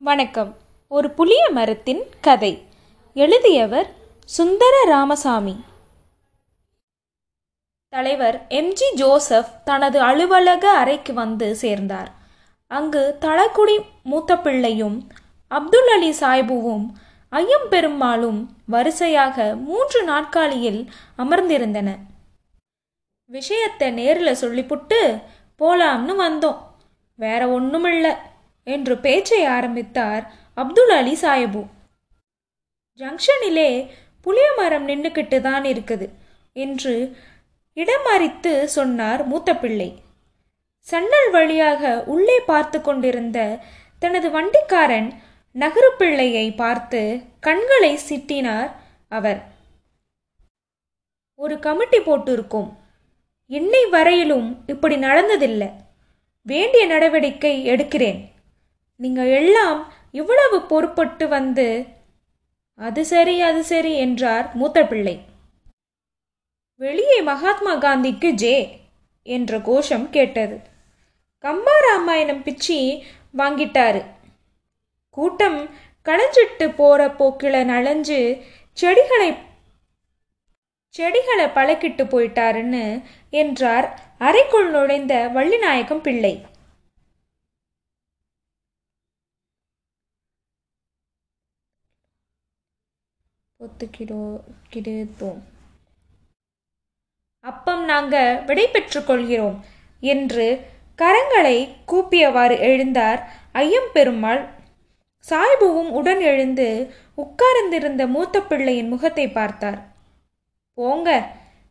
வணக்கம். ஒரு புளிய மரத்தின் கதை. எழுதியவர் சுந்தர ராமசாமி தலைவர் எம்ஜி ஜோசப் தனது அலுவலக அறைக்கு வந்து சேர்ந்தார். அங்கு தளக்குடி மூத்த பிள்ளையும் அப்துல் அலி சாய்புவும் ஐயம்பெருமாளும் வரிசையாக மூன்று நாட்காலியில் அமர்ந்திருந்தன. விஷயத்தை நேரில் சொல்லிப்புட்டு போலாம்னு வந்தோம். வேற ஒன்றுமில்லை என்று பேச்சை ஆரம்பித்தார் அப்துல் அலி சாயபு ஜங்ஷனிலே புளிய மரம் நின்றுக்கிட்டு தான் இருக்குது என்று இடமறித்து சொன்னார் மூத்த பிள்ளை. சன்னல் வழியாக உள்ளே பார்த்து கொண்டிருந்த தனது வண்டிக்காரன் நகரு பிள்ளையை பார்த்து கண்களை சிட்டினார் அவர். ஒரு கமிட்டி போட்டிருக்கோம். இன்னை வரையிலும் இப்படி நடந்ததில்லை. வேண்டிய நடவடிக்கை எடுக்கிறேன். நீங்கள் எல்லாம் இவ்வளவு பொறுப்பட்டு வந்து அது சரி அது சரி என்றார் மூத்த பிள்ளை. வெளியே மகாத்மா காந்திக்கு ஜே என்ற கோஷம் கேட்டது. கம்பா ராமாயணம் பிச்சி வாங்கிட்டாரு. கூட்டம் களைஞ்சிட்டு போற போக்கில நலஞ்சு செடிகளை செடிகளை பழக்கிட்டு போயிட்டாருன்னு என்றார் அறைக்குள் நுழைந்த வள்ளிநாயகம் பிள்ளை. ஒத்துக்கிடோ அப்பம் நாங்க விடை பெற்றுக் கொள்கிறோம் என்று கரங்களை கூப்பியவாறு எழுந்தார் ஐயம் பெருமாள் சாய்புவும் உடன் எழுந்து உட்கார்ந்திருந்த மூத்த பிள்ளையின் முகத்தை பார்த்தார். போங்க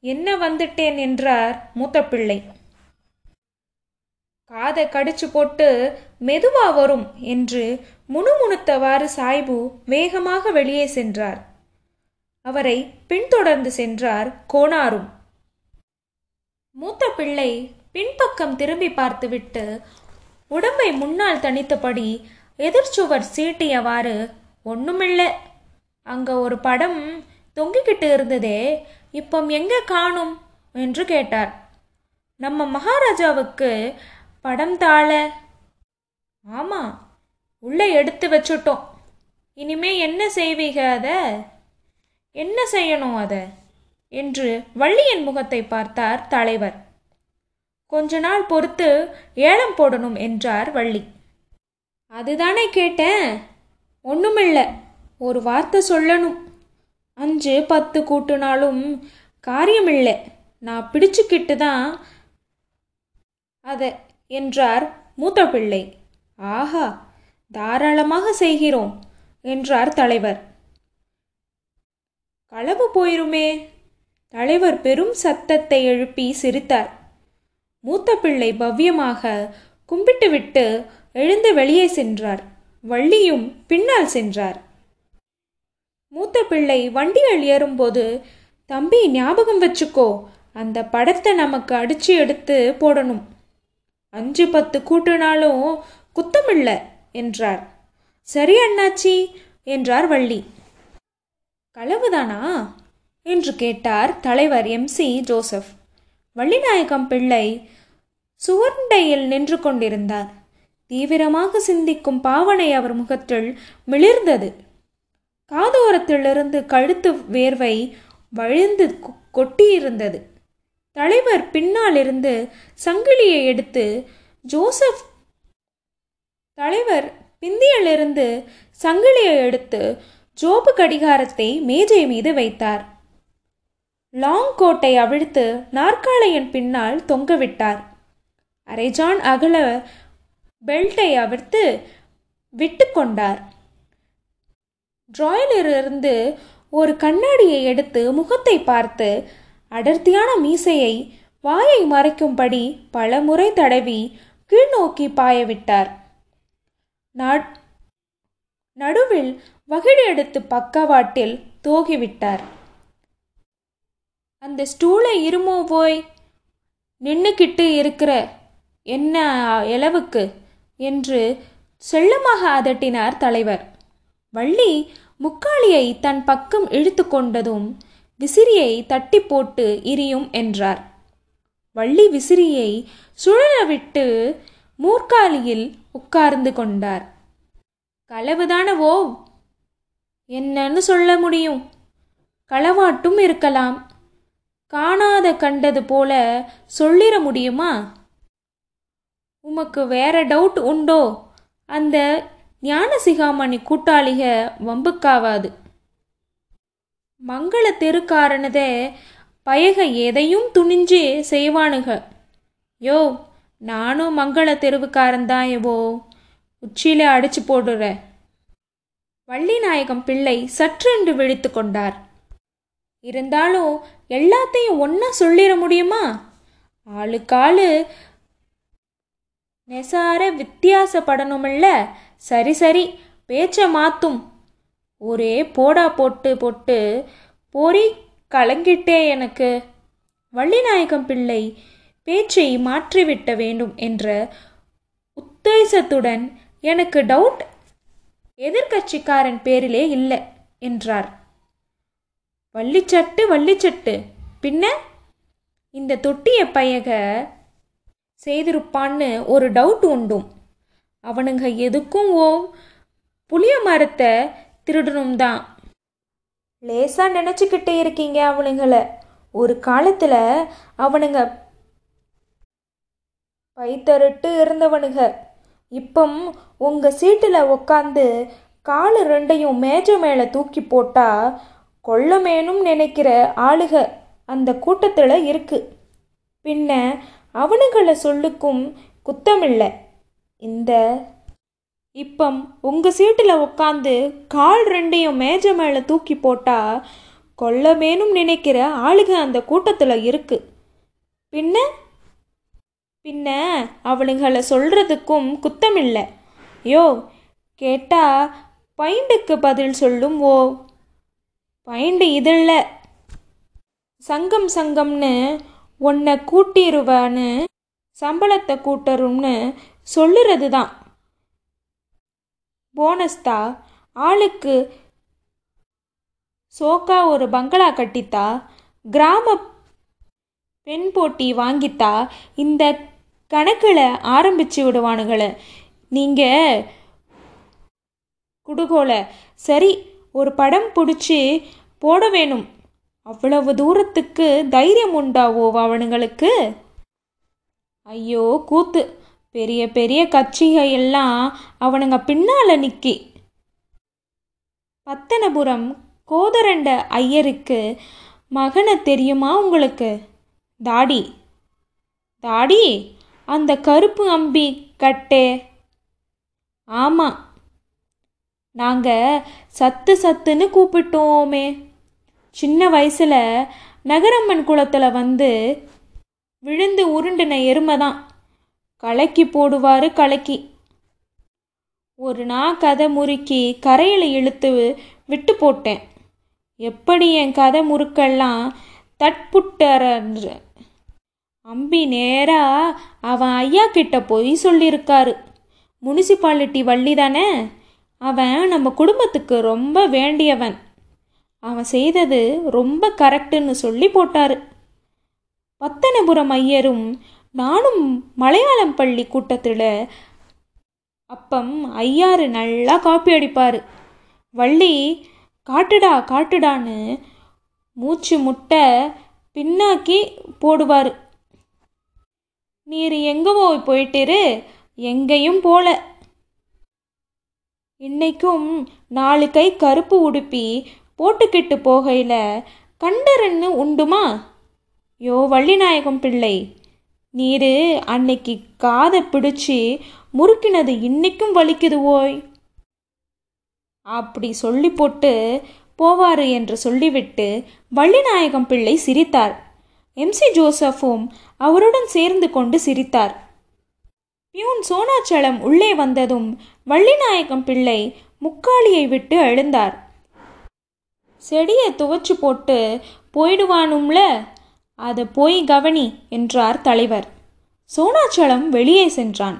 என்ன வந்துட்டேன் என்றார் மூத்த பிள்ளை. காதை கடிச்சு போட்டு மெதுவா வரும் என்று முணுமுணுத்தவாறு சாய்பு வேகமாக வெளியே சென்றார். அவரை பின்தொடர்ந்து சென்றார் கோணாரும் மூத்த பிள்ளை பின்பக்கம் திரும்பி பார்த்துவிட்டு உடம்பை முன்னால் தனித்தபடி எதிர்ச்சுவர் சீட்டியவாறு ஒன்றுமில்லை அங்க ஒரு படம் தொங்கிக்கிட்டு இருந்ததே இப்போ எங்க காணும்? என்று கேட்டார். நம்ம மகாராஜாவுக்கு படம் தாழ. ஆமா உள்ள எடுத்து வச்சுட்டோம். இனிமே என்ன செய்வீக அதை? என்ன செய்யணும் அதை? என்று வள்ளியின் முகத்தை பார்த்தார் தலைவர். கொஞ்ச நாள் பொறுத்து ஏலம் போடணும் என்றார் வள்ளி. அதுதானே கேட்டேன். ஒன்றுமில்லை ஒரு வார்த்தை சொல்லணும். அஞ்சு பத்து கூட்டுனாலும் காரியமில்லை. நான் பிடிச்சுக்கிட்டு தான் அதை என்றார் மூத்த பிள்ளை. ஆஹா தாராளமாக செய்கிறோம் என்றார் தலைவர். களவு போயிருமே. தலைவர் பெரும் சத்தத்தை எழுப்பி சிரித்தார். மூத்த பிள்ளை பவ்யமாக கும்பிட்டுவிட்டு எழுந்து வெளியே சென்றார். வள்ளியும் பின்னால் சென்றார். மூத்த பிள்ளை வண்டியில் ஏறும்போது தம்பி ஞாபகம் வச்சுக்கோ. அந்த படத்தை நமக்கு அடிச்சு எடுத்து போடணும். அஞ்சு பத்து கூட்டுனாலும் குத்தமில்ல என்றார். சரி அண்ணாச்சி என்றார் வள்ளி. களவுதானா? என்று கேட்டார் தலைவர் எம். சி. ஜோசப். வள்ளிநாயகம் பிள்ளை சுவர்ண்டையில் நின்று கொண்டிருந்தார். தீவிரமாக சிந்திக்கும் பாவனை அவர் முகத்தில் மிளிர்ந்தது. காதோரத்திலிருந்து கழுத்து வேர்வை வழிந்து கொட்டியிருந்தது. தலைவர் பின்னாலிருந்து சங்கிலியை எடுத்து ஜோசப் தலைவர் பிந்தியிலிருந்து சங்கிலியை எடுத்து ஜோப்பு கடிகாரத்தை மேஜை மீது வைத்தார். லாங் கோட்டை அவிழ்த்து நாற்காலையின் பின்னால் தொங்கவிட்டார். அரைஜான் அகல பெல்ட்டை அவிழ்த்து விட்டு கொண்டார். டிராயிலிருந்து ஒரு கண்ணாடியை எடுத்து முகத்தை பார்த்து அடர்த்தியான மீசையை வாயை மறைக்கும்படி பல முறை தடவி கீழ்நோக்கி பாயவிட்டார் நடுவில் வகிடு எடுத்து பக்கவாட்டில் தோகிவிட்டார். அந்த ஸ்டூலை இருமோ போய் நின்றுக்கிட்டு இருக்கிற என்ன எளவுக்கு என்று செல்லமாக அதட்டினார் தலைவர். வள்ளி முக்காளியை தன் பக்கம் இழுத்து கொண்டதும் விசிறியை தட்டி போட்டு இரியும் என்றார். வள்ளி விசிறியை சுழலவிட்டு மூர்க்காலியில் உட்கார்ந்து கொண்டார். களவுதானவோ என்னன்னு சொல்ல முடியும். களவாட்டும் இருக்கலாம். காணாத கண்டது போல சொல்லிட முடியுமா? உமக்கு வேற டவுட் உண்டோ? அந்த ஞானசிகாமணி கூட்டாளிக வம்புக்காவாது. மங்கள தெருக்காரனத பயக எதையும் துணிஞ்சு செய்வானுக. யோ நானும் மங்கள தெருவுக்காரன் தான் எவோ உச்சியில அடிச்சு போடுறேன் வள்ளிநாயகம் பிள்ளை சற்றென்று விழித்து கொண்டார். இருந்தாலும் எல்லாத்தையும் ஒன்றா சொல்லிட முடியுமா? ஆளுக்காளு நெசார வித்தியாசப்படணுமில்ல. சரி சரி பேச்ச மாத்தும். ஒரே போடா போட்டு போட்டு போரி கலங்கிட்டே எனக்கு. வள்ளிநாயகம் பிள்ளை பேச்சை மாற்றிவிட்ட வேண்டும் என்ற உத்தேசத்துடன் எனக்கு டவுட் எதிர்கட்சிக்காரன் பேரிலே இல்லை என்றார். வள்ளிச்சட்டு வள்ளிச்சட்டு. பின்ன? இந்த தொட்டிய பயக செய்திருப்பான்னு ஒரு டவுட் உண்டும். அவனுங்க எதுக்கும் ஓ புளிய மரத்தை திருடணும் தான் லேசா நினச்சிக்கிட்டே இருக்கீங்க அவனுங்கள. ஒரு காலத்தில் அவனுங்க பைத்தருட்டு இருந்தவனுங்க. இப்போ உங்கள் சீட்டில் உக்காந்து காலு ரெண்டையும் மேஜை மேலே தூக்கி போட்டால் கொள்ளமேனும் நினைக்கிற ஆளுக அந்த கூட்டத்தில் இருக்கு. பின்ன அவனுங்களை சொல்லுக்கும் குத்தமில்லை. இந்த இப்போ உங்கள் சீட்டில் உட்காந்து கால் ரெண்டையும் மேஜை மேலே தூக்கி போட்டால் கொள்ளமேனும் நினைக்கிற ஆளுக அந்த கூட்டத்தில் இருக்கு. பின்ன பின்ன அவளுங்களை சொல்றதுக்கும் குத்தமில்லை. யோ கேட்டா பைண்டுக்கு பதில் சொல்லும் ஓ. பைண்டு இதில்ல சங்கம் சங்கம்னு உன்னை கூட்டிருவான்னு சம்பளத்தை கூட்டரும்னு சொல்லுறது தான் போனஸ்தா ஆளுக்கு சோக்கா ஒரு பங்களா கட்டித்தா கிராம பெண் போட்டி வாங்கித்தா இந்த கணக்கில் ஆரம்பிச்சு விடுவானுங்களை நீங்கள் குடுகோலை சரி ஒரு படம் பிடிச்சி போட வேணும். அவ்வளவு தூரத்துக்கு தைரியம் உண்டாவோ அவனுங்களுக்கு? ஐயோ கூத்து. பெரிய பெரிய கட்சிக எல்லாம் அவனுங்க பின்னால நிக்கி. பத்தனபுரம் கோதரண்ட ஐயருக்கு மகனை தெரியுமா உங்களுக்கு? தாடி. தாடி? அந்த கருப்பு அம்பி கட்டே. ஆமாம் நாங்கள் சத்து சத்துன்னு கூப்பிட்டோமே. சின்ன வயசில் நகரம்மன் குளத்தில் வந்து விழுந்து உருண்டின எருமை தான் கலக்கி போடுவார் கலக்கி. ஒரு நாள் கதை முறுக்கி கரையில் இழுத்து விட்டு போட்டேன். எப்படி என் கதை முறுக்கெல்லாம் தட்புட்டற அம்பி நேரா அவன் ஐயா கிட்ட போய் சொல்லியிருக்காரு. முனிசிபாலிட்டி வள்ளி தானே? அவன் நம்ம குடும்பத்துக்கு ரொம்ப வேண்டியவன். அவன் செய்தது ரொம்ப கரெக்டுன்னு சொல்லி போட்டாரு. பத்தனபுரம் ஐயரும் நானும் மலையாளம் பள்ளி கூட்டத்தில் அப்பம் ஐயாரு நல்லா காப்பி அடிப்பார். வள்ளி காட்டுடா காட்டுடான்னு மூச்சு முட்டை பின்னாக்கி போடுவார். நீர் எங்கவோ போயிட்டிரு எங்கேயும் போல. இன்னைக்கும் நாலு கை கருப்பு உடுப்பி போட்டுக்கிட்டு போகையில் கண்டரன்னு உண்டுமா? யோ வள்ளிநாயகம் பிள்ளை நீரு அன்னைக்கு காதை பிடிச்சி முறுக்கினது இன்னைக்கும் வலிக்குது ஓய். அப்படி சொல்லி போட்டு போவாரு என்று சொல்லிவிட்டு வள்ளிநாயகம் பிள்ளை சிரித்தார். எம்சி ஜோசஃபும் அவருடன் சேர்ந்து கொண்டு சிரித்தார். பியூன் சோனாச்சலம் உள்ளே வந்ததும் வள்ளிநாயகம் பிள்ளை முக்காலியை விட்டு எழுந்தார். செடியை துவச்சு போட்டு போயிடுவானும்ல அதை போய் கவனி என்றார் தலைவர். சோனாச்சலம் வெளியே சென்றான்.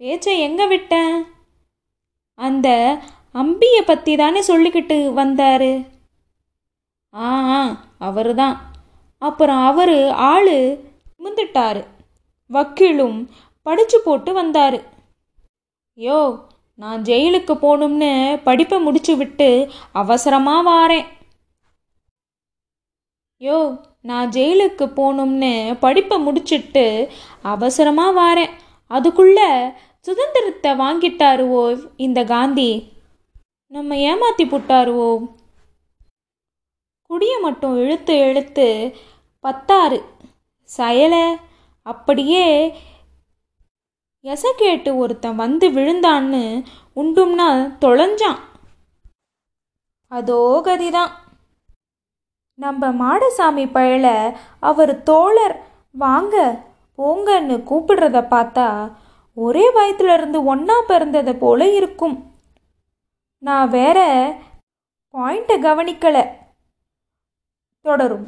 பேச்சை எங்க விட்டேன் அந்த அம்பியை பற்றி தானே சொல்லிக்கிட்டு வந்தாரு? ஆ அவரு தான் அப்புறம் அவர் ஆள் முந்துட்டாரு வக்கீலும் படிச்சு போட்டு வந்தார். யோ நான் ஜெயிலுக்கு போகணும்னு படிப்பை முடிச்சு விட்டு அவசரமாக வாரேன். யோ நான் ஜெயிலுக்கு போகணும்னு படிப்பை முடிச்சிட்டு அவசரமாக வாரேன். அதுக்குள்ள சுதந்திரத்தை வாங்கிட்டாருவோ இந்த காந்தி? நம்ம ஏமாத்தி புட்டாருவோ? குடியை மட்டும் இழுத்து இழுத்து பத்தாறு. செயலை அப்படியே எச கேட்டு ஒருத்தன் வந்து விழுந்தான்னு உண்டும்னா தொலைஞ்சான். அதோ கதிதான். நம்ம மாடசாமி பயல அவர் தோழர். வாங்க போங்கன்னு கூப்பிடுறத பார்த்தா ஒரே வயத்துல இருந்து ஒன்றா பிறந்ததை போல இருக்கும். நான் வேற பாயிண்ட்டை கவனிக்கலை. தொடரும்.